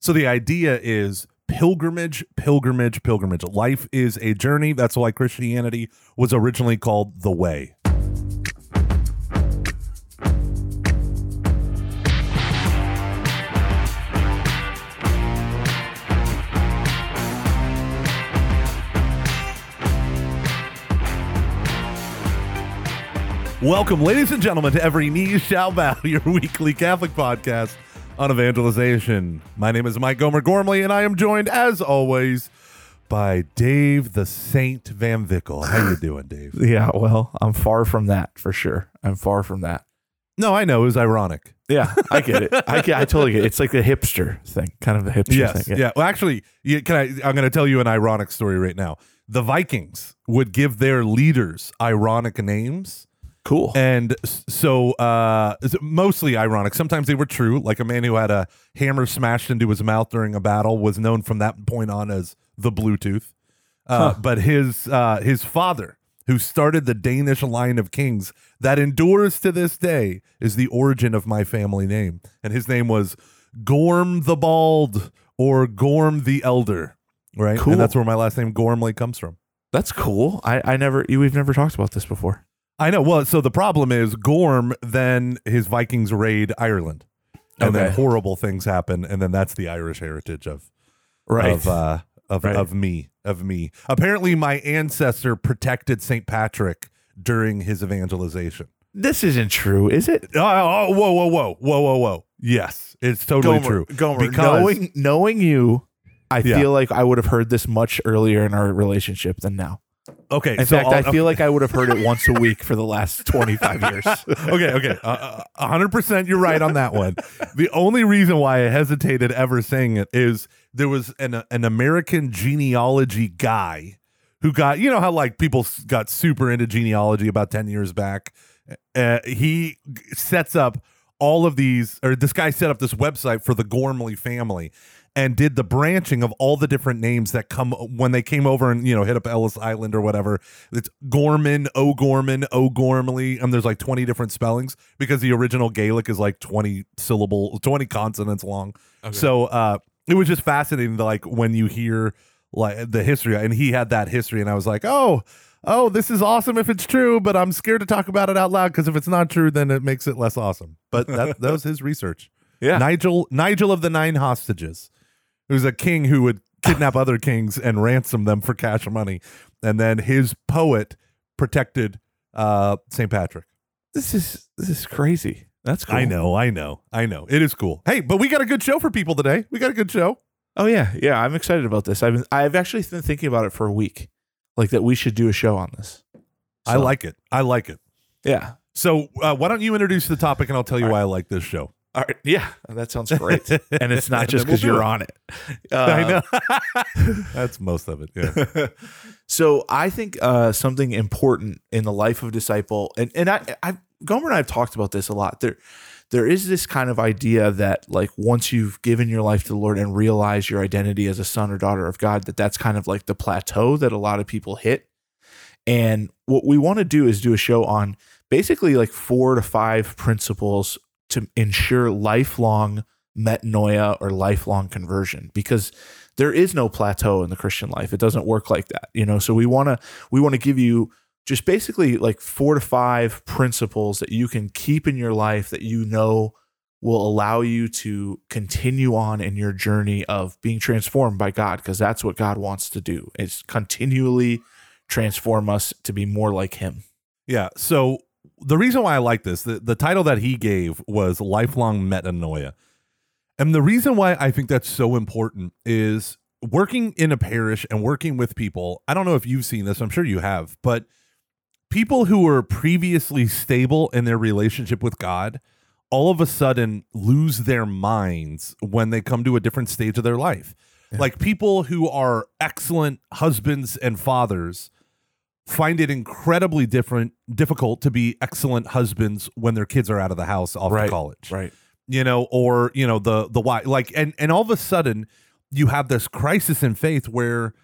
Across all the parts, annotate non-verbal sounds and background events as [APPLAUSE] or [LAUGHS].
So the idea is pilgrimage, pilgrimage, pilgrimage. Life is a journey. That's why Christianity was originally called the way. Welcome, ladies and gentlemen, to Every Knee Shall Bow, [LAUGHS] your weekly Catholic podcast on evangelization. My name is Mike Gomer Gormley, and I am joined, as always, by Dave the Saint Van Vickle. How you doing, Dave? [LAUGHS] Yeah, well, I'm far from that for sure. I'm far from that. No, I know it was ironic. Yeah, I get it. I get, I totally get it. It's like the hipster thing, kind of the hipster Yes, thing. yeah. Well, actually, you, can I? I'm going to tell you an ironic story right now. The Vikings would give their leaders ironic names. Cool. And so, uh, mostly ironic. Sometimes they were true. Like a man who had a hammer smashed into his mouth during a battle was known from that point on as the Bluetooth. Uh, Huh. But his uh, his father, who started the Danish line of kings that endures to this day, is the origin of my family name, and his name was Gorm the Bald or Gorm the Elder. Right, Cool. and that's where my last name Gormley comes from. That's cool. I, I never, we've never talked about this before. I know. Well, so the problem is Gorm. Then his Vikings raid Ireland, and then horrible things happen, and then that's the Irish heritage of Right. of uh, of Right. of me of me. Apparently, my ancestor protected Saint Patrick during his evangelization. this isn't true, is it? Oh, oh, whoa, whoa, whoa, whoa, whoa, whoa! Yes, it's totally true. Gomer, Because- knowing, knowing you, I Yeah. feel like I would have heard this much earlier in our relationship than now. Okay, In so fact, I'll- I feel like I would have heard it once a week for the last 25 years. [LAUGHS] okay, okay, Uh, a hundred percent. You're right on that one. The only reason why I hesitated ever saying it is there was an an American genealogy guy who got you know how like people got super into genealogy about ten years back. Uh, he sets up all of these, or this guy set up this website for the Gormley family. And did the branching of all the different names that come when they came over and you know hit up Ellis Island or whatever. It's Gorman, O'Gorman, O'Gormley, and there's like 20 different spellings because the original Gaelic is like 20 syllable, 20 consonants long. So uh, it was just fascinating, to, like when you hear like the history, and he had that history, and I was like, oh, oh, this is awesome if it's true, but I'm scared to talk about it out loud because if it's not true, then it makes it less awesome. But that, that was his research. [LAUGHS] Yeah. Niall, Niall of the Nine Hostages, who's a king who would kidnap [LAUGHS] other kings and ransom them for cash or money, and then his poet protected uh, St. Patrick. This is, this is crazy. That's cool. I know, I know, I know. It is cool. Hey, but we got a good show for people today. We got a good show. Oh yeah, yeah. I'm excited about this. I've been, I've actually been thinking about it for a week, like that we should do a show on this. I like it. I like it. Yeah. So, uh, why don't you introduce the topic and I'll tell you All why I like this show. All right. Yeah, that sounds great. [LAUGHS] and it's not just then we'll because you're it. on it. [LAUGHS] I Uh, know. [LAUGHS] That's most of it. Yeah. so I think uh, something important in the life of a disciple, and and I, I Gomer and I have talked about this a lot. There, there is this kind of idea that like once you've given your life to the Lord and realize your identity as a son or daughter of God, that that's kind of like the plateau that a lot of people hit. And what we want to do is do a show on basically like four to five principles to ensure lifelong metanoia or lifelong conversion because there is no plateau in the Christian life. It doesn't work like that, you know. So we want to we want to give you just basically like four to five principles that you can keep in your life that you know will allow you to continue on in your journey of being transformed by God because that's what God wants to do. Is continually transform us to be more like him. Yeah. So the reason why I like this, the, the title that he gave was Lifelong Metanoia. And the reason why I think that's so important is working in a parish and working with people. I don't know if you've seen this, I'm sure you have, but people who were previously stable in their relationship with God all of a sudden lose their minds when they come to a different stage of their life. Yeah. Like people who are excellent husbands and fathers find it incredibly different difficult to be excellent husbands when their kids are out of the house off to college Right. you know or you know the the why like and and all of a sudden you have this crisis in faith where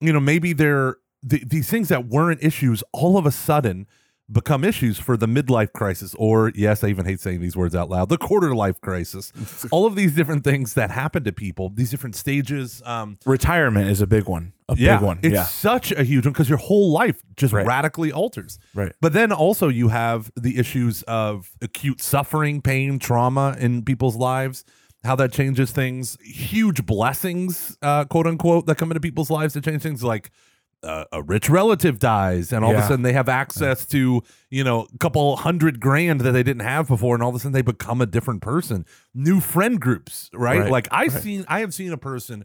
you know maybe they're th- these things that weren't issues all of a sudden become issues for the midlife crisis, or yes, I even hate saying these words out loud, the quarter life crisis. [LAUGHS] All of these different things that happen to people, these different stages. Um, Retirement is a big one. A yeah, big one. It's yeah. such a huge one because your whole life just Right. radically alters. Right. But then also you have the issues of acute suffering, pain, trauma in people's lives, how that changes things, huge blessings, uh, quote unquote, that come into people's lives to change things like uh, a rich relative dies and all of a sudden they have access to you know a couple hundred grand that they didn't have before and all of a sudden they become a different person new friend groups right, Right. like i Right. seen i have seen a person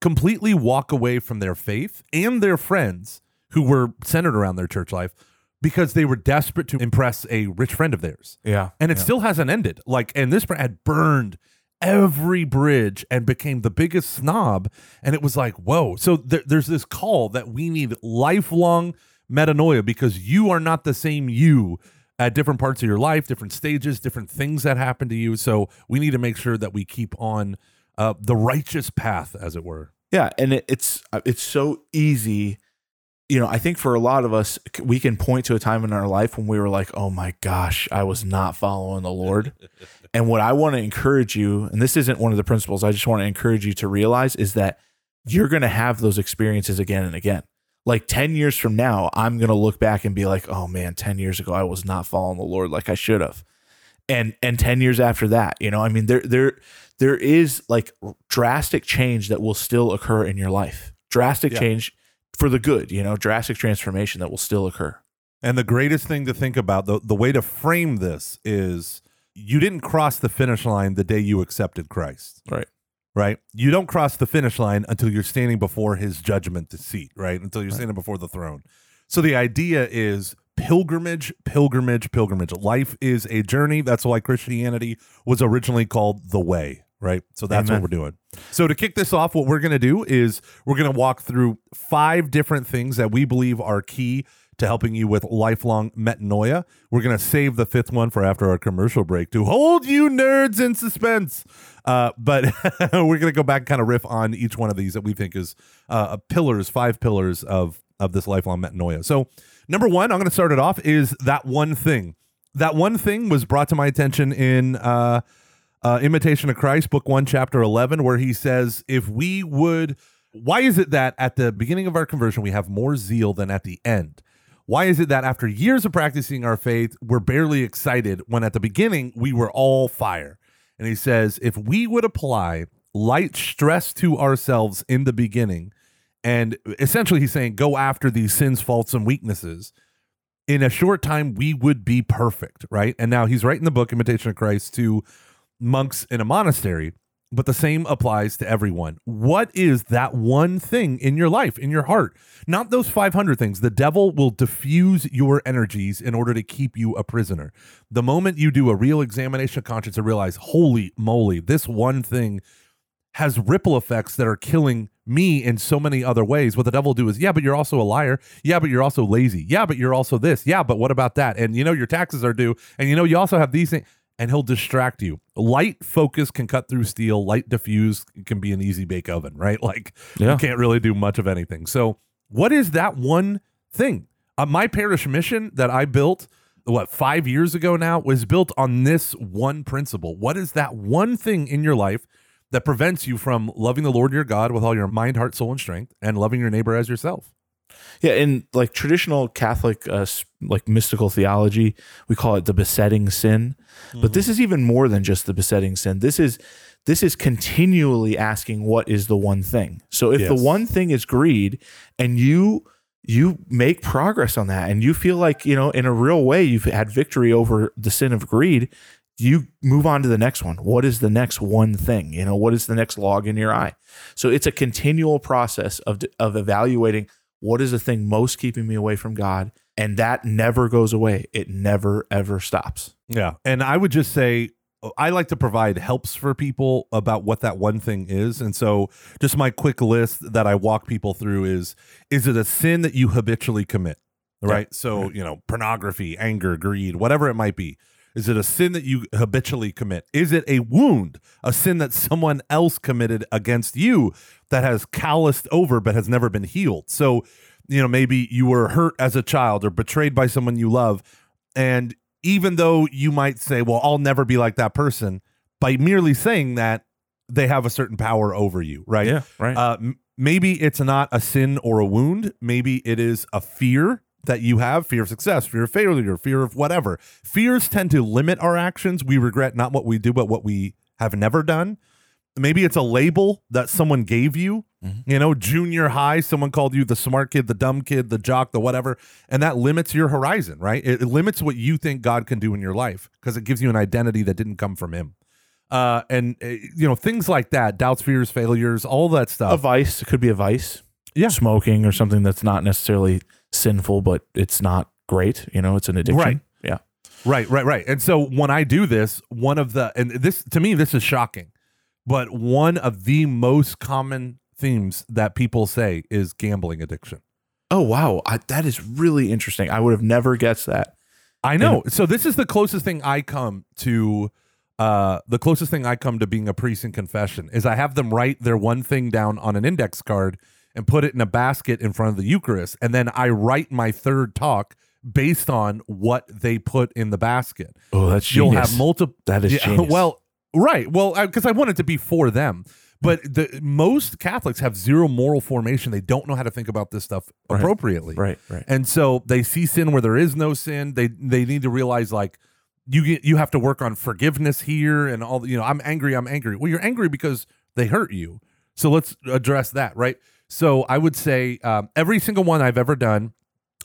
completely walk away from their faith and their friends who were centered around their church life because they were desperate to impress a rich friend of theirs Yeah. and it yeah. still hasn't ended. Like, and this had burned every bridge and became the biggest snob. And it was like, whoa. So there, there's this call that we need lifelong metanoia because you are not the same you at different parts of your life, different stages, different things that happen to you. So we need to make sure that we keep on uh, the righteous path, as it were. Yeah, and it, it's uh, it's so easy. You know, I think for a lot of us, we can point to a time in our life when we were like, "Oh my gosh, I was not following the Lord." [LAUGHS] and what I want to encourage you, and this isn't one of the principles, I just want to encourage you to realize is that you're going to have those experiences again and again. Like 10 years from now, I'm going to look back and be like, "Oh man, 10 years ago I was not following the Lord like I should have." And and 10 years after that, you know, I mean there there there is like drastic change that will still occur in your life. Drastic Yeah. change for the good, you know, drastic transformation that will still occur. And the greatest thing to think about, the, the way to frame this is you didn't cross the finish line the day you accepted Christ. Right. Right. You don't cross the finish line until you're standing before his judgment seat, right? Until you're Right. standing before the throne. So the idea is pilgrimage, pilgrimage, pilgrimage. Life is a journey. That's why Christianity was originally called the way, right? So that's Amen. what we're doing. So to kick this off, what we're going to do is we're going to walk through five different things that we believe are key to helping you with lifelong metanoia. We're going to save the fifth one for after our commercial break to hold you nerds in suspense. Uh, but [LAUGHS] we're going to go back and kind of riff on each one of these that we think is uh, pillars, five pillars of of this lifelong metanoia. So, number one, I'm going to start it off is that one thing. That one thing was brought to my attention in uh, uh, Imitation of Christ, book one, chapter 11, where he says, if we would, why is it that at the beginning of our conversion, we have more zeal than at the end? Why is it that after years of practicing our faith, we're barely excited when at the beginning we were all fire? And he says, if we would apply light stress to ourselves in the beginning, and essentially he's saying, go after these sins, faults, and weaknesses, in a short time we would be perfect, right? And now he's writing the book, Imitation of Christ, to monks in a monastery, but the same applies to everyone. What is that one thing in your life, in your heart? Not those 500 things. The devil will diffuse your energies in order to keep you a prisoner. The moment you do a real examination of conscience and realize, holy moly, this one thing has ripple effects that are killing me in so many other ways. What the devil will do is, yeah, but you're also a liar. Yeah, but you're also lazy. Yeah, but you're also this. Yeah, but what about that? And you know your taxes are due. And you know you also have these things. And he'll distract you. Light focus can cut through steel. Light diffuse can be an easy bake oven, right? [LAUGHS] Like Yeah. you can't really do much of anything. So, what is that one thing? Uh, my parish mission that I built, what, five years ago now, was built on this one principle. What is that one thing in your life that prevents you from loving the Lord your God with all your mind, heart, soul, and strength and loving your neighbor as yourself? Yeah, in like traditional Catholic, uh, like mystical theology, we call it the besetting sin. But this is even more than just the besetting sin. This is this is continually asking what is the one thing. So if the one thing is greed, and you you make progress on that, and you feel like you know in a real way you've had victory over the sin of greed, you move on to the next one. What is the next one thing? You know, what is the next log in your eye? So it's a continual process of of evaluating what is the thing most keeping me away from God, and that never goes away. It never ever stops. Yeah. And I would just say, I like to provide helps for people about what that one thing is. And so, just my quick list that I walk people through is is it a sin that you habitually commit? Right. So, you know, pornography, anger, greed, whatever it might be. Is it a sin that you habitually commit? Is it a wound, a sin that someone else committed against you that has calloused over but has never been healed? So, you know, maybe you were hurt as a child or betrayed by someone you love. And even though you might say, well, I'll never be like that person, by merely saying that, they have a certain power over you, right? Yeah, right. Uh, maybe it's not a sin or a wound. Maybe it is a fear that you have fear of success, fear of failure, fear of whatever. Fears tend to limit our actions. We regret not what we do, but what we have never done. Maybe it's a label that someone gave you. You know, junior high, someone called you the smart kid, the dumb kid, the jock, the whatever. And that limits your horizon, right? It, it limits what you think God can do in your life because it gives you an identity that didn't come from Him. Uh, and, uh, you know, things like that doubts, fears, failures, all that stuff. a vice it could be a vice. Yeah. Smoking or something that's not necessarily sinful, but it's not great. You know, it's an addiction. Right. Yeah. Right, right, right. And so when I do this, one of the and this to me this is shocking, but one of the most common themes that people say is gambling addiction. Oh wow, I, that is really interesting. I would have never guessed that. I know. So this is the closest thing I come to uh the closest thing I come to being a priest in confession is I have them write their one thing down on an index card and put it in a basket in front of the Eucharist and then I write my third talk based on what they put in the basket. Oh, that's genius. You'll have multiple That is [LAUGHS] genius. Well, right. Well, because I, want it to be for them. But the most Catholics have zero moral formation. They don't know how to think about this stuff Right. appropriately. right, right. And so they see sin where there is no sin. They they need to realize like you get you have to work on forgiveness here and all. You know, I'm angry. I'm angry. Well, you're angry because they hurt you. So let's address that, right? So I would say um, every single one I've ever done,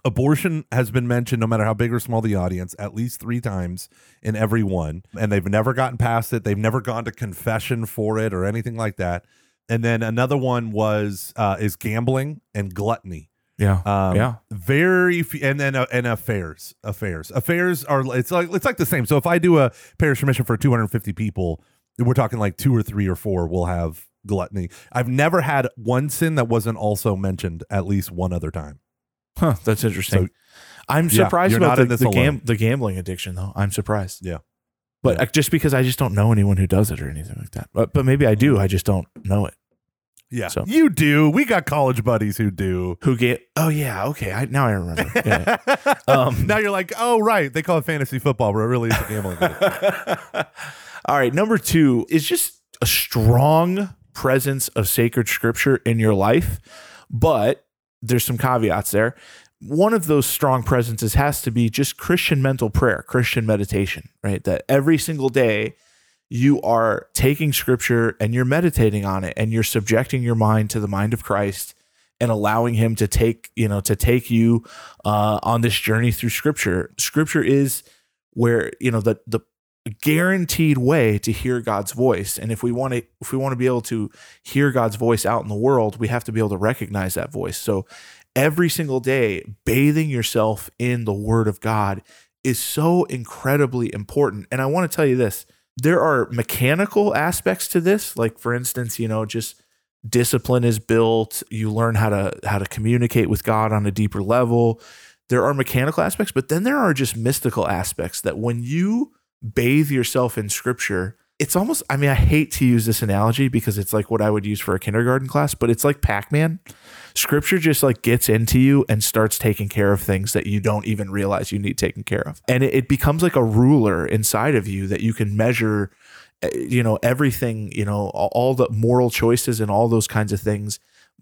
abortion has been mentioned, no matter how big or small the audience, at least three times in every one, and they've never gotten past it. They've never gone to confession for it or anything like that. And then another one was uh, is gambling and gluttony. Yeah. Um, yeah. very few, and then uh, and affairs, affairs, affairs are it's like it's like the same. So if I do a parish mission for 250 people, we're talking like two or three or four will have gluttony. I've never had one sin that wasn't also mentioned at least one other time. Huh, that's interesting. So- I'm Yeah, surprised you're about not the, in this the, gam- the gambling addiction, though. I'm surprised. Yeah. But Yeah. just because I just don't know anyone who does it or anything like that. But, but maybe I do. I just don't know it. Yeah, So- you do. We got college buddies who do. Who get? Oh yeah. Okay. I now I remember. [LAUGHS] Yeah. Um, [LAUGHS] now you're like, oh right, they call it fantasy football, but it really is a gambling. addiction. [LAUGHS] All right. Number two is just a strong presence of sacred scripture in your life, but there's some caveats there. One of those strong presences has to be just Christian mental prayer, Christian meditation, right? That every single day you are taking scripture and you're meditating on it and you're subjecting your mind to the mind of Christ and allowing him to take, you know, to take you uh, on this journey through scripture. Scripture is where, you know, the the guaranteed way to hear God's voice. And if we want to if we want to be able to hear God's voice out in the world, we have to be able to recognize that voice. So every single day bathing yourself in the word of God is so incredibly important. And I want to tell you this, there are mechanical aspects to this, like for instance, you know, just discipline is built, you learn how to how to communicate with God on a deeper level. There are mechanical aspects, but then there are just mystical aspects that when you bathe yourself in scripture, it's almost, I mean, I hate to use this analogy because it's like what I would use for a kindergarten class, but it's like Pac Man. Scripture just like gets into you and starts taking care of things that you don't even realize you need taken care of. And it, it becomes like a ruler inside of you that you can measure, eh, you know, everything, you know, all, all the moral choices and all those kinds of things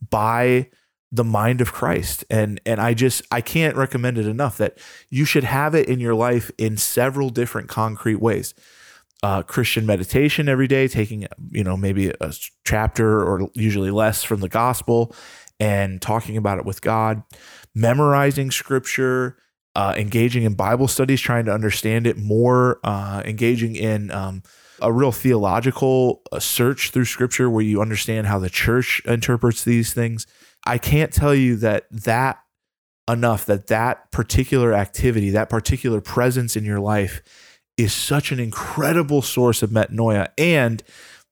by the mind of Christ. And and I just I can't recommend it enough that you should have it in your life in several different concrete ways. Uh, Christian meditation every day, taking you know maybe a chapter or usually less from the gospel, and talking about it with God, memorizing scripture, uh, engaging in Bible studies, trying to understand it more, uh, engaging in um, a real theological uh, search through scripture where you understand how the church interprets these things. I can't tell you that that enough that that particular activity, that particular presence in your life is such an incredible source of metanoia. And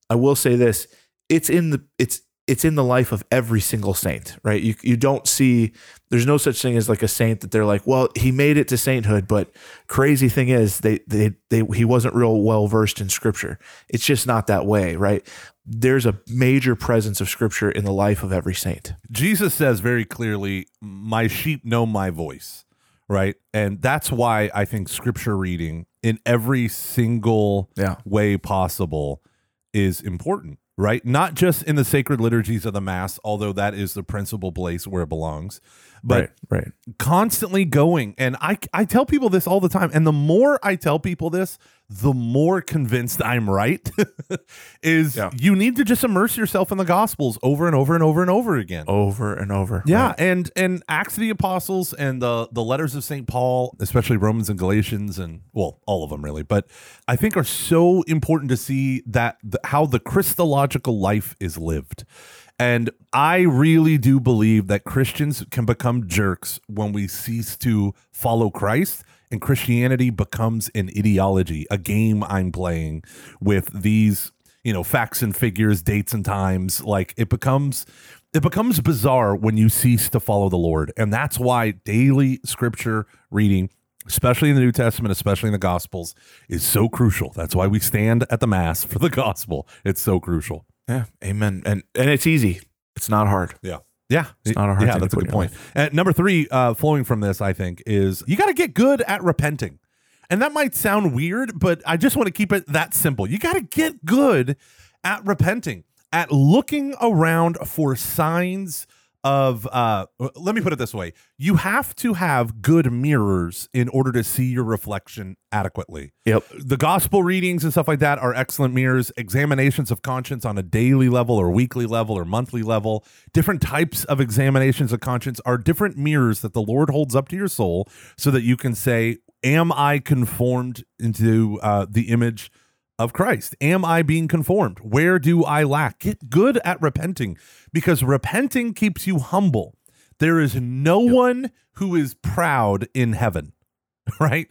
I will say this, it's in the it's it's in the life of every single saint, right? You you don't see there's no such thing as like a saint that they're like, well, he made it to sainthood, but crazy thing is they they they he wasn't real well versed in scripture. It's just not that way, right? There's a major presence of scripture in the life of every saint. Jesus says very clearly, My sheep know my voice, right? And that's why I think scripture reading in every single Yeah. way possible is important, right? Not just in the sacred liturgies of the Mass, although that is the principal place where it belongs, but right, right. constantly going. And I, I tell people this all the time. And the more I tell people this, the more convinced I'm right. [LAUGHS] is Yeah. you need to just immerse yourself in the Gospels over and over and over and over again. Over and over. Yeah, Right. and and Acts of the Apostles and the the letters of Saint Paul, especially Romans and Galatians, and well, all of them really, but I think are so important to see that the, how the Christological life is lived. And I really do believe that Christians can become jerks when we cease to follow Christ and Christianity becomes an ideology, a game I'm playing with these, you know, facts and figures, dates and times. Like it becomes it becomes bizarre when you cease to follow the Lord. And that's why daily scripture reading, especially in the New Testament, especially in the Gospels, is so crucial. That's why we stand at the Mass for the [LAUGHS] Gospel. It's so crucial. Yeah. Amen. And and it's easy. It's not hard. Yeah. Yeah. It's not a hard yeah, that's a good point. And number three, uh, flowing from this, I think, is you got to get good at repenting. And that might sound weird, but I just want to keep it that simple. You got to get good at repenting, at looking around for signs of uh let me put it this way. You have to have good mirrors in order to see your reflection adequately. Yep. the gospel readings and stuff like that are excellent mirrors. Examinations of conscience on a daily level or weekly level or monthly level. Different types of examinations of conscience are different mirrors that the lord holds up to your soul so that you can say am i conformed into uh, the image of Christ? Am I being conformed? Where do I lack? Get good at repenting because repenting keeps you humble. There is no one who is proud in heaven, [LAUGHS] right?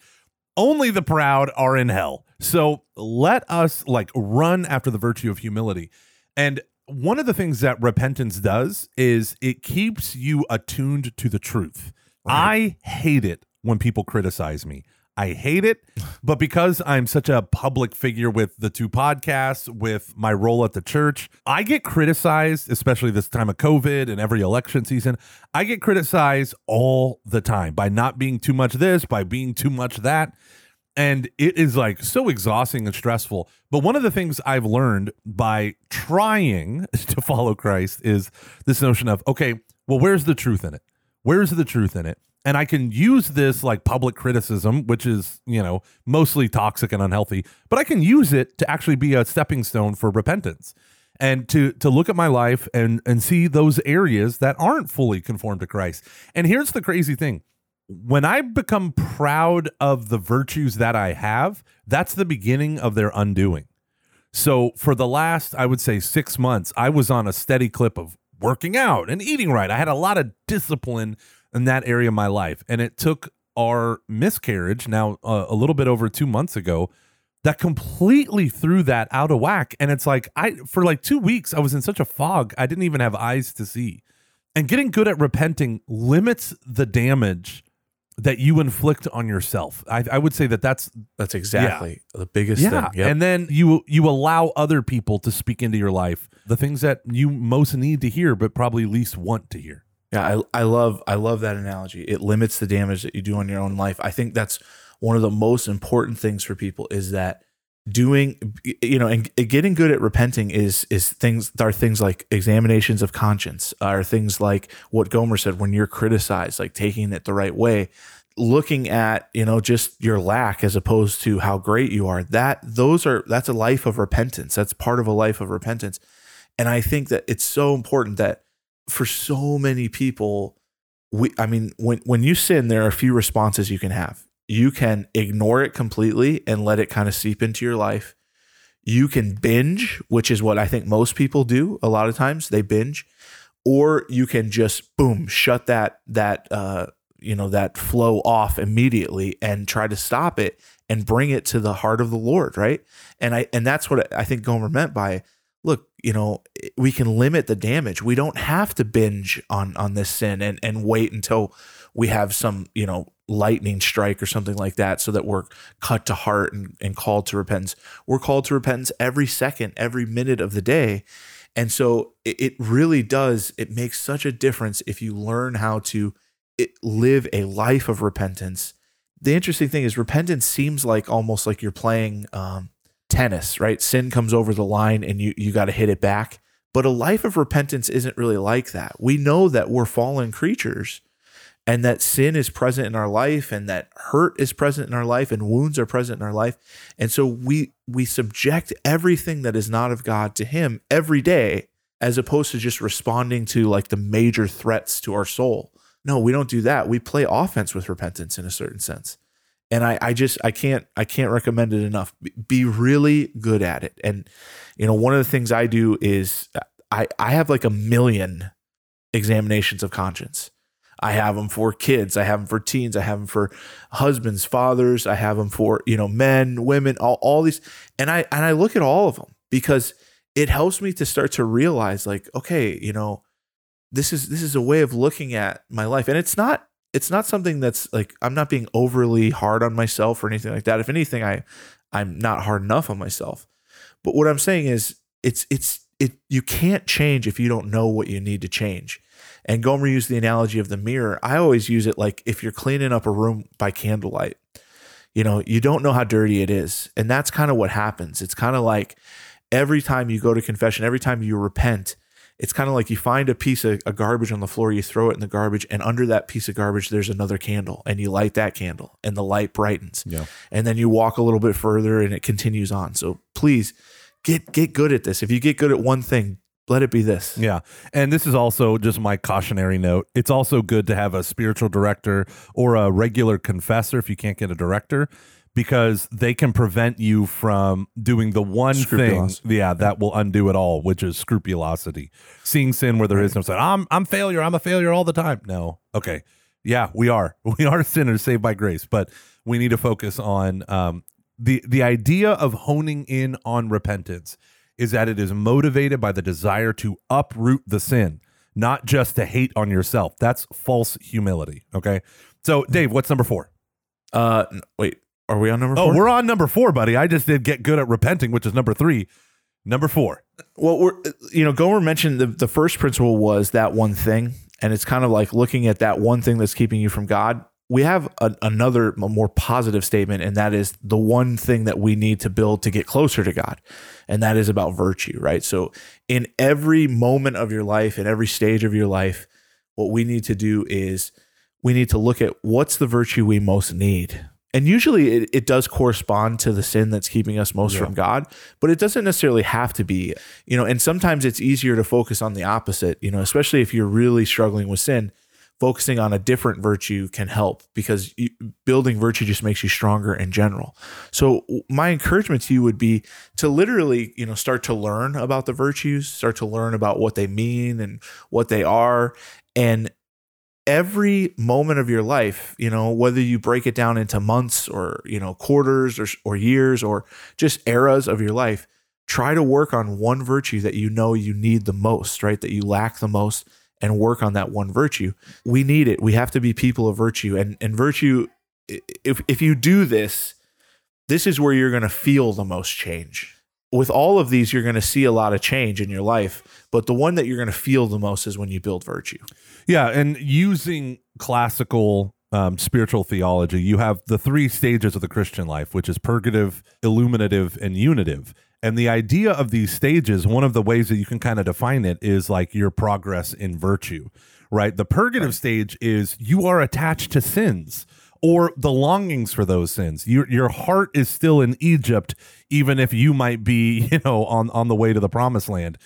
Only the proud are in hell. So let us like run after the virtue of humility. And one of the things that repentance does is it keeps you attuned to the truth. I hate it when people criticize me. I hate it, but because I'm such a public figure with the two podcasts, with my role at the church, I get criticized, especially this time of COVID and every election season. I get criticized all the time by not being too much this, by being too much that. And it is like so exhausting and stressful. But one of the things I've learned by trying [LAUGHS] to follow Christ is this notion of, okay, well, where's the truth in it? Where's the truth in it? And I can use this like public criticism, which is, you know, mostly toxic and unhealthy, but I can use it to actually be a stepping stone for repentance and to to look at my life and and see those areas that aren't fully conformed to Christ. And here's the crazy thing. When I become proud of the virtues that I have, that's the beginning of their undoing. So for the last, I would say, six months, I was on a steady clip of working out and eating right. I had a lot of discipline in that area of my life. And it took our miscarriage now uh, a little bit over two months ago that completely threw that out of whack. And it's like, I, for like two weeks, I was in such a fog, I didn't even have eyes to see. And getting good at repenting limits the damage that you inflict on yourself. I, I would say that that's That's exactly the biggest yeah, thing. Yep. and then you you allow other people to speak into your life the things that you most need to hear, but probably least want to hear. Yeah, I, I love I love that analogy. It limits the damage that you do on your own life. I think that's one of the most important things for people is that doing you know and getting good at repenting is is things are things like examinations of conscience are things like what Gomer said when you're criticized like taking it the right way looking at you know just your lack as opposed to how great you are that those are that's a life of repentance that's part of a life of repentance and i think that it's so important that for so many people we i mean when when you sin there are a few responses you can have. You can ignore it completely and let it kind of seep into your life. You can binge which is what i think most people do a lot of times they binge. Or you can just boom shut that that uh you know that flow off immediately and try to stop it and bring it to the heart of the lord right? And i and that's what i think gomer meant by look you know we can limit the damage we don't have to binge on on this sin and and wait until we have some you know lightning strike or something like that so that we're cut to heart and, and called to repentance. We're called to repentance every second, every minute of the day. And so it, it really does, it makes such a difference if you learn how to it, live a life of repentance. The interesting thing is, repentance seems like almost like you're playing um, tennis, right? Sin comes over the line and you, you got to hit it back. But a life of repentance isn't really like that. We know that we're fallen creatures and that sin is present in our life and that hurt is present in our life and wounds are present in our life and so we we subject everything that is not of god to him every day as opposed to just responding to like the major threats to our soul no we don't do that we play offense with repentance in a certain sense and i i just i can't i can't recommend it enough be really good at it and you know one of the things i do is i i have like a million examinations of conscience I have them for kids. I have them for teens. I have them for husbands, fathers. I have them for, you know, men, women, all, all these. And I, and I look at all of them because it helps me to start to realize like, okay, you know, this is, this is a way of looking at my life. And it's not, it's not something that's like, I'm not being overly hard on myself or anything like that. If anything, I, I'm not hard enough on myself. But what I'm saying is it's, it's, it, you can't change if you don't know what you need to change and Gomer used the analogy of the mirror. I always use it like if you're cleaning up a room by candlelight, you know, you don't know how dirty it is. And that's kind of what happens. It's kind of like every time you go to confession, every time you repent, it's kind of like you find a piece of a garbage on the floor, you throw it in the garbage, and under that piece of garbage, there's another candle, and you light that candle, and the light brightens. Yeah. And then you walk a little bit further, and it continues on. So please get get good at this. If you get good at one thing, let it be this. Yeah. And this is also just my cautionary note. It's also good to have a spiritual director or a regular confessor if you can't get a director because they can prevent you from doing the one thing yeah that will undo it all which is scrupulosity seeing sin where there right. is no sin i'm i'm failure i'm a failure all the time no okay yeah we are [LAUGHS] we are sinners saved by grace but we need to focus on um the the idea of honing in on repentance is that it is motivated by the desire to uproot the sin, not just to hate on yourself. That's false humility. Okay. So, Dave, what's number four? Uh, wait, are we on number oh, four? we're on number four, buddy. I just did get good at repenting, which is number three. Number four. Well, we're, you know, Gomer mentioned the, the first principle was that one thing. And it's kind of like looking at that one thing that's keeping you from God we have a, another a more positive statement, and that is the one thing that we need to build to get closer to God, and that is about virtue, right? So, in every moment of your life, in every stage of your life, what we need to do is we need to look at what's the virtue we most need. And usually it, it does correspond to the sin that's keeping us most yeah. from God, but it doesn't necessarily have to be, you know, and sometimes it's easier to focus on the opposite, you know, especially if you're really struggling with sin focusing on a different virtue can help because you, building virtue just makes you stronger in general. So my encouragement to you would be to literally, you know, start to learn about the virtues, start to learn about what they mean and what they are and every moment of your life, you know, whether you break it down into months or, you know, quarters or, or years or just eras of your life, try to work on one virtue that you know you need the most, right? That you lack the most and work on that one virtue. We need it. We have to be people of virtue. And and virtue if if you do this, this is where you're going to feel the most change. With all of these you're going to see a lot of change in your life, but the one that you're going to feel the most is when you build virtue. Yeah, and using classical um, spiritual theology, you have the three stages of the Christian life, which is purgative, illuminative, and unitive. And the idea of these stages, one of the ways that you can kind of define it is like your progress in virtue, right? The purgative right. stage is you are attached to sins or the longings for those sins. Your your heart is still in Egypt, even if you might be, [LAUGHS] you know, on on the way to the promised land.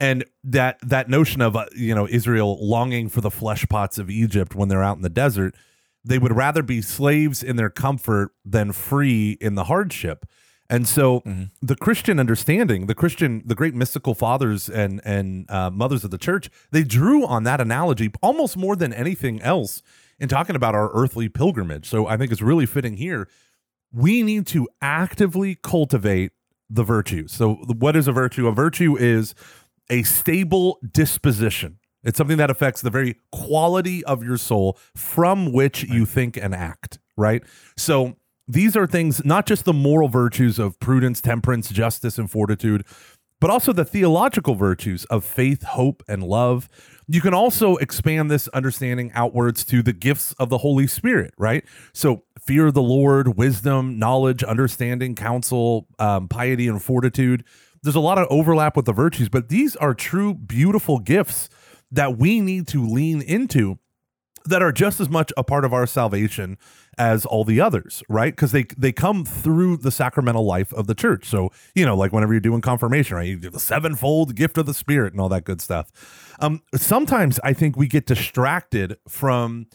And that that notion of uh, you know Israel longing for the flesh pots of Egypt when they're out in the desert, they would rather be slaves in their comfort than free in the hardship. And so mm-hmm. the Christian understanding, the Christian, the great mystical fathers and and uh, mothers of the church, they drew on that analogy almost more than anything else in talking about our earthly pilgrimage. So I think it's really fitting here. We need to actively cultivate the virtues. So what is a virtue? A virtue is a stable disposition. It's something that affects the very quality of your soul from which you think and act, right? So these are things, not just the moral virtues of prudence, temperance, justice, and fortitude, but also the theological virtues of faith, hope, and love. You can also expand this understanding outwards to the gifts of the Holy Spirit, right? So, fear of the Lord, wisdom, knowledge, understanding, counsel, um, piety, and fortitude. There's a lot of overlap with the virtues, but these are true, beautiful gifts that we need to lean into that are just as much a part of our salvation as all the others, right? Because they they come through the sacramental life of the church. So you know, like whenever you're doing confirmation, right? You do the sevenfold gift of the Spirit and all that good stuff. Um, sometimes I think we get distracted from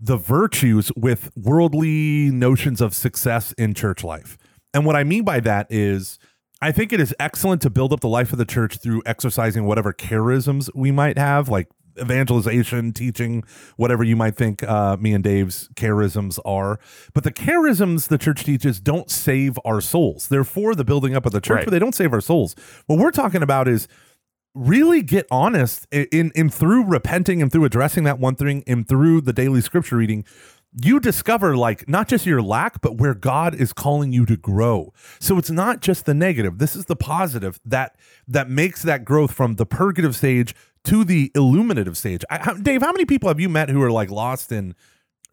the virtues with worldly notions of success in church life, and what I mean by that is. I think it is excellent to build up the life of the church through exercising whatever charisms we might have, like evangelization, teaching, whatever you might think uh, me and Dave's charisms are. But the charisms the church teaches don't save our souls. They're for the building up of the church, Right. but they don't save our souls. What we're talking about is really get honest in, in in through repenting and through addressing that one thing and through the daily scripture reading you discover like not just your lack but where god is calling you to grow so it's not just the negative this is the positive that that makes that growth from the purgative stage to the illuminative stage I, how, dave how many people have you met who are like lost in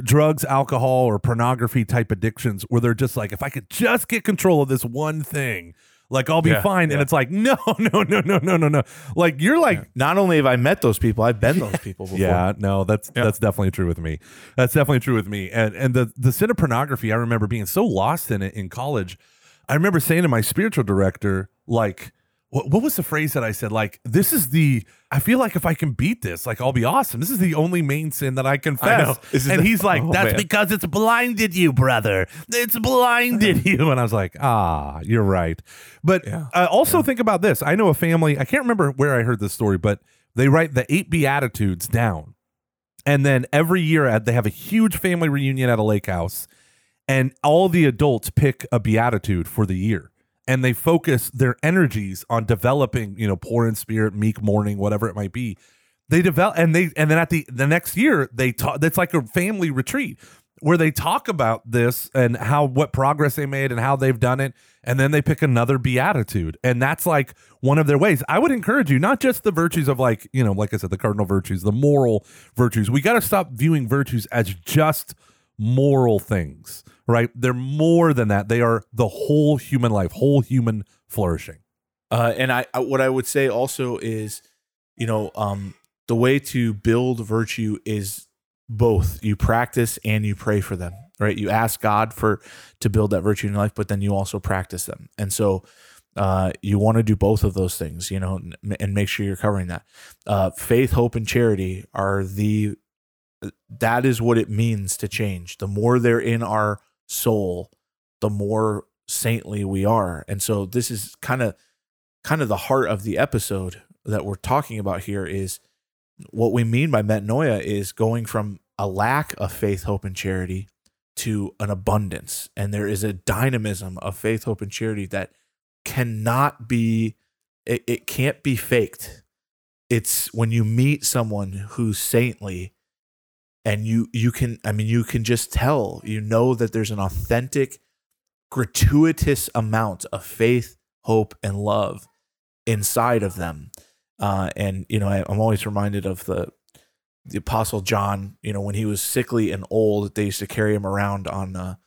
drugs alcohol or pornography type addictions where they're just like if i could just get control of this one thing like i'll be Yeah, fine and it's like no [LAUGHS] no no no no no no like you're like Not only have I met those people, I've been those [LAUGHS] people before. yeah, no, that's Yeah. that's definitely true with me. That's definitely true with me. And and the the sin of pornography, I remember being so lost in it in college. I remember saying to my spiritual director, like, what what was the phrase that I said? Like, this is the I feel like if I can beat this, like I'll be awesome. This is the only main sin that I confess. Is and the- he's like, [LAUGHS] oh, that's man. because it's blinded you, brother. It's blinded you. And I was like, ah, you're right. But Yeah. uh, also think about this. I know a family, I can't remember where I heard this story, but they write the eight Beatitudes down. And then every year they have a huge family reunion at a lake house, and all the adults pick a beatitude for the year. And they focus their energies on developing, you know, poor in spirit, meek, mourning, whatever it might be. They develop, and they, and then at the the next year they talk. That's like a family retreat where they talk about this and how what progress they made and how they've done it, and then they pick another beatitude, and that's like one of their ways. I would encourage you not just the virtues of like you know, like I said, the cardinal virtues, the moral virtues. We got to stop viewing virtues as just moral things, right? They're more than that. They are the whole human life, whole human flourishing. Uh, and I, I what I would say also is, you know, um, the way to build virtue is both you practice and you pray for them, right? You ask God for to build that virtue in your life, but then you also practice them. And so uh, you want to do both of those things, you know, and, make sure you're covering that. Uh, faith, hope, and charity are the that is what it means to change. The more they're in our soul, the more saintly we are. And so this is kind of kind of the heart of the episode that we're talking about here is what we mean by metanoia is going from a lack of faith, hope, and charity to an abundance. And there is a dynamism of faith, hope, and charity that cannot be it, it can't be faked. It's when you meet someone who's saintly and you you can I mean you can just tell, you know that there's an authentic gratuitous amount of faith, hope, and love inside of them. Uh, and you know, I, I'm always reminded of the the Apostle John. You know, when he was sickly and old, they used to carry him around on a,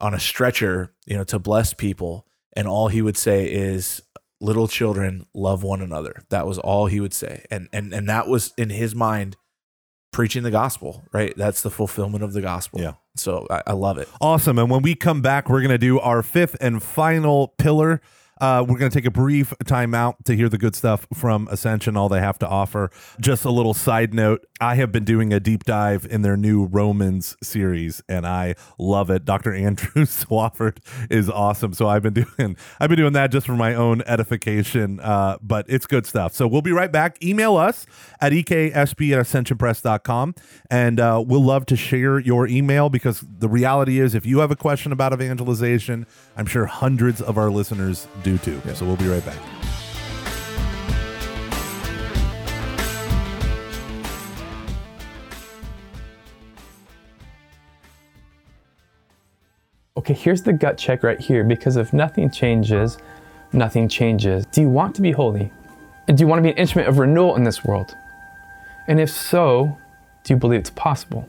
on a stretcher, you know, to bless people, and all he would say is, "Little children, love one another." That was all he would say, and and and that was in his mind preaching the gospel. Right, that's the fulfillment of the gospel. Yeah. So I, I love it. Awesome. And when we come back, we're going to do our fifth and final pillar. Uh, we're going to take a brief timeout to hear the good stuff from Ascension, all they have to offer. Just a little side note I have been doing a deep dive in their new Romans series, and I love it. Dr. Andrew [LAUGHS] Swafford is awesome. So I've been doing I've been doing that just for my own edification, uh, but it's good stuff. So we'll be right back. Email us at E eksp at ascensionpress.com, and uh, we'll love to share your email because the reality is if you have a question about evangelization, I'm sure hundreds of our listeners do do too. Yeah. So we'll be right back. Okay, here's the gut check right here because if nothing changes, nothing changes. Do you want to be holy? And do you want to be an instrument of renewal in this world? And if so, do you believe it's possible?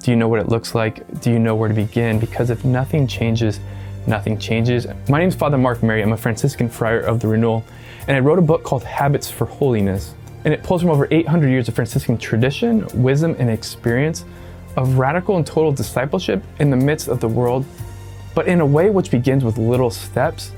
Do you know what it looks like? Do you know where to begin? Because if nothing changes, nothing changes. My name is Father Mark Mary. I'm a Franciscan friar of the Renewal, and I wrote a book called Habits for Holiness. And it pulls from over 800 years of Franciscan tradition, wisdom, and experience of radical and total discipleship in the midst of the world, but in a way which begins with little steps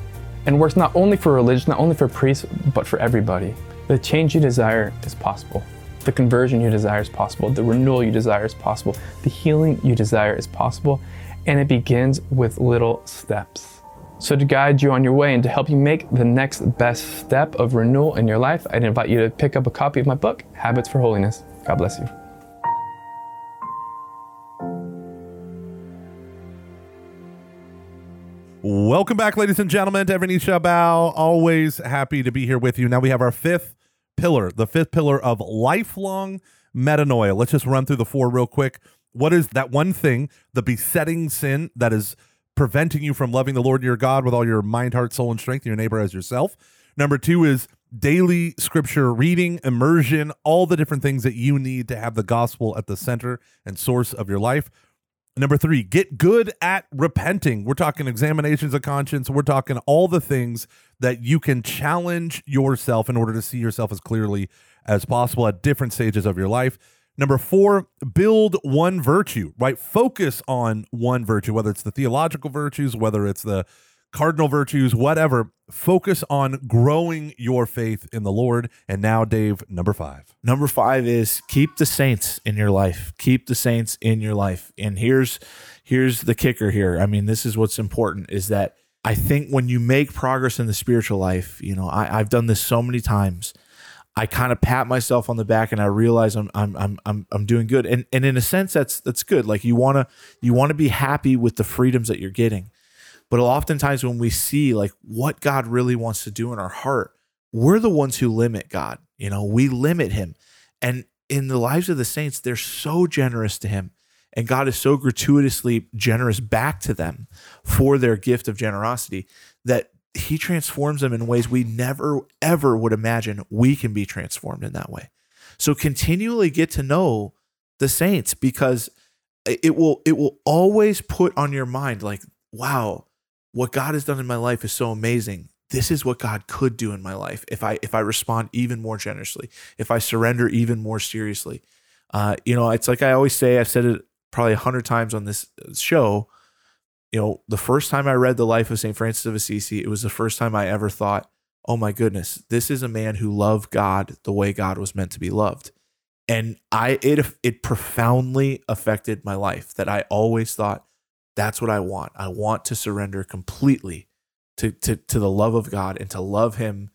and works not only for religion, not only for priests, but for everybody. The change you desire is possible. The conversion you desire is possible. The renewal you desire is possible. The healing you desire is possible. And it begins with little steps. So, to guide you on your way and to help you make the next best step of renewal in your life, I'd invite you to pick up a copy of my book, Habits for Holiness. God bless you. Welcome back, ladies and gentlemen, to Every Bow. Always happy to be here with you. Now we have our fifth pillar, the fifth pillar of lifelong metanoia. Let's just run through the four real quick. What is that one thing, the besetting sin that is preventing you from loving the Lord your God with all your mind, heart, soul, and strength, your neighbor as yourself? Number two is daily scripture reading, immersion, all the different things that you need to have the gospel at the center and source of your life. Number three, get good at repenting. We're talking examinations of conscience. We're talking all the things that you can challenge yourself in order to see yourself as clearly as possible at different stages of your life. Number four, build one virtue, right? Focus on one virtue, whether it's the theological virtues, whether it's the cardinal virtues, whatever. Focus on growing your faith in the Lord. And now, Dave, number five. Number five is keep the saints in your life. Keep the saints in your life. And here's here's the kicker here. I mean, this is what's important is that I think when you make progress in the spiritual life, you know, I, I've done this so many times. I kind of pat myself on the back and I realize I'm I'm I'm I'm I'm doing good. And and in a sense that's that's good. Like you wanna you wanna be happy with the freedoms that you're getting. But oftentimes when we see like what God really wants to do in our heart, we're the ones who limit God. You know, we limit him. And in the lives of the saints, they're so generous to him. And God is so gratuitously generous back to them for their gift of generosity that he transforms them in ways we never, ever would imagine we can be transformed in that way. So continually get to know the saints because it will it will always put on your mind like wow what God has done in my life is so amazing. This is what God could do in my life if I if I respond even more generously, if I surrender even more seriously. Uh, you know, it's like I always say. I've said it probably a hundred times on this show. You know, the first time I read the life of Saint Francis of Assisi, it was the first time I ever thought, "Oh my goodness, this is a man who loved God the way God was meant to be loved." And I it it profoundly affected my life. That I always thought that's what I want. I want to surrender completely to, to, to the love of God and to love Him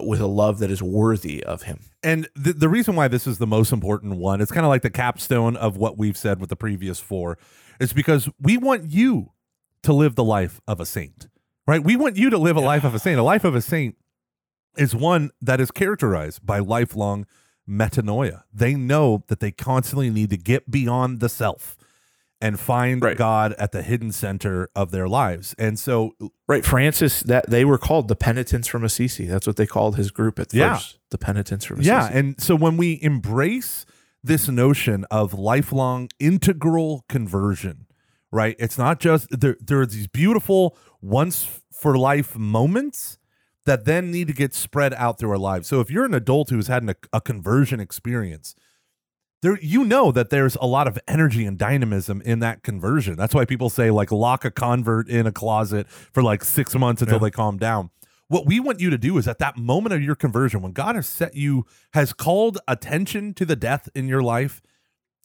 with a love that is worthy of Him. And the, the reason why this is the most important one, it's kind of like the capstone of what we've said with the previous four, is because we want you to live the life of a saint, right? We want you to live a life of a saint. A life of a saint is one that is characterized by lifelong metanoia. They know that they constantly need to get beyond the self and find Right. God at the hidden center of their lives. And so Right, Francis. That they were called the penitents from Assisi. That's what they called his group at Yeah. first. The penitents from Assisi. Yeah, and so when we embrace this notion of lifelong integral conversion, right? It's not just there there are these beautiful once for life moments that then need to get spread out through our lives. So if you're an adult who's had an, a conversion experience, there you know that there's a lot of energy and dynamism in that conversion. That's why people say like lock a convert in a closet for like 6 months until Yeah. they calm down. What we want you to do is at that moment of your conversion when God has set you has called attention to the death in your life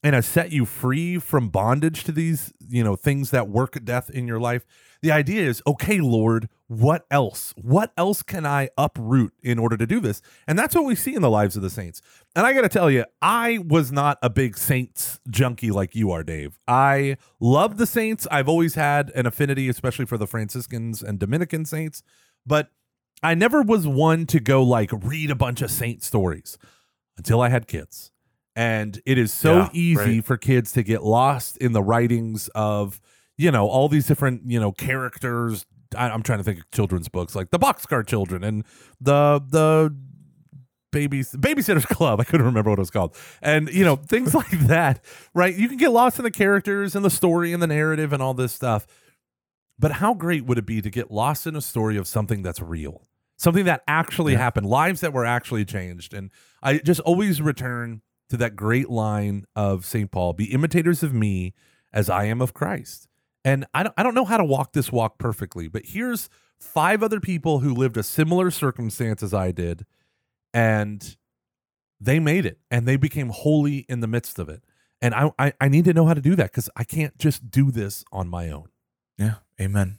and has set you free from bondage to these, you know, things that work death in your life. The idea is, okay, Lord, what else? What else can I uproot in order to do this? And that's what we see in the lives of the saints. And I got to tell you, I was not a big saints junkie like you are, Dave. I love the saints. I've always had an affinity, especially for the Franciscans and Dominican saints, but I never was one to go like read a bunch of saint stories until I had kids. And it is so Yeah, easy right. for kids to get lost in the writings of, you know all these different you know characters. I, I'm trying to think of children's books like the Boxcar Children and the the babies babysitters [LAUGHS] club i couldn't remember what it was called and you know things [LAUGHS] like that right you can get lost in the characters and the story and the narrative and all this stuff but how great would it be to get lost in a story of something that's real? Something that actually Yeah. happened lives that were actually changed. And i just always return to that great line of st paul be imitators of me as i am of christ. And I don't, I don't know how to walk this walk perfectly but here's five other people who lived a similar circumstance as i did and they made it and they became holy in the midst of it. And i i, I need to know how to do that because i can't just do this on my own Yeah, amen.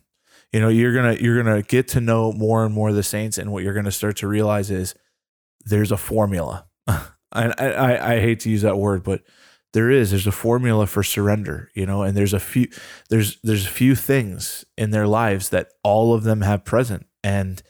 You know, you're gonna you're gonna get to know more and more of the saints, and what you're gonna start to realize is there's a formula. [LAUGHS] and I, I I hate to use that word, but there is there's a formula for surrender. You know, and there's a few there's there's a few things in their lives that all of them have present, and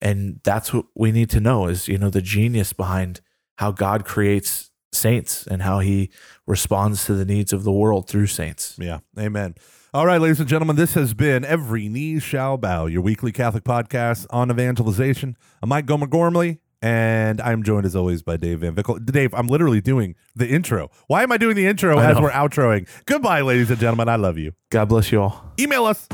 and that's what we need to know is you know the genius behind how God creates saints and how He responds to the needs of the world through saints. yeah amen all right ladies and gentlemen this has been every knee shall bow your weekly catholic podcast on evangelization i'm mike gomer gormley and I'm joined as always by Dave Van Vickle. Dave, I'm literally doing the intro. Why am I doing the intro as we're outroing? Goodbye, ladies and gentlemen. I love you. God bless you all. Email us.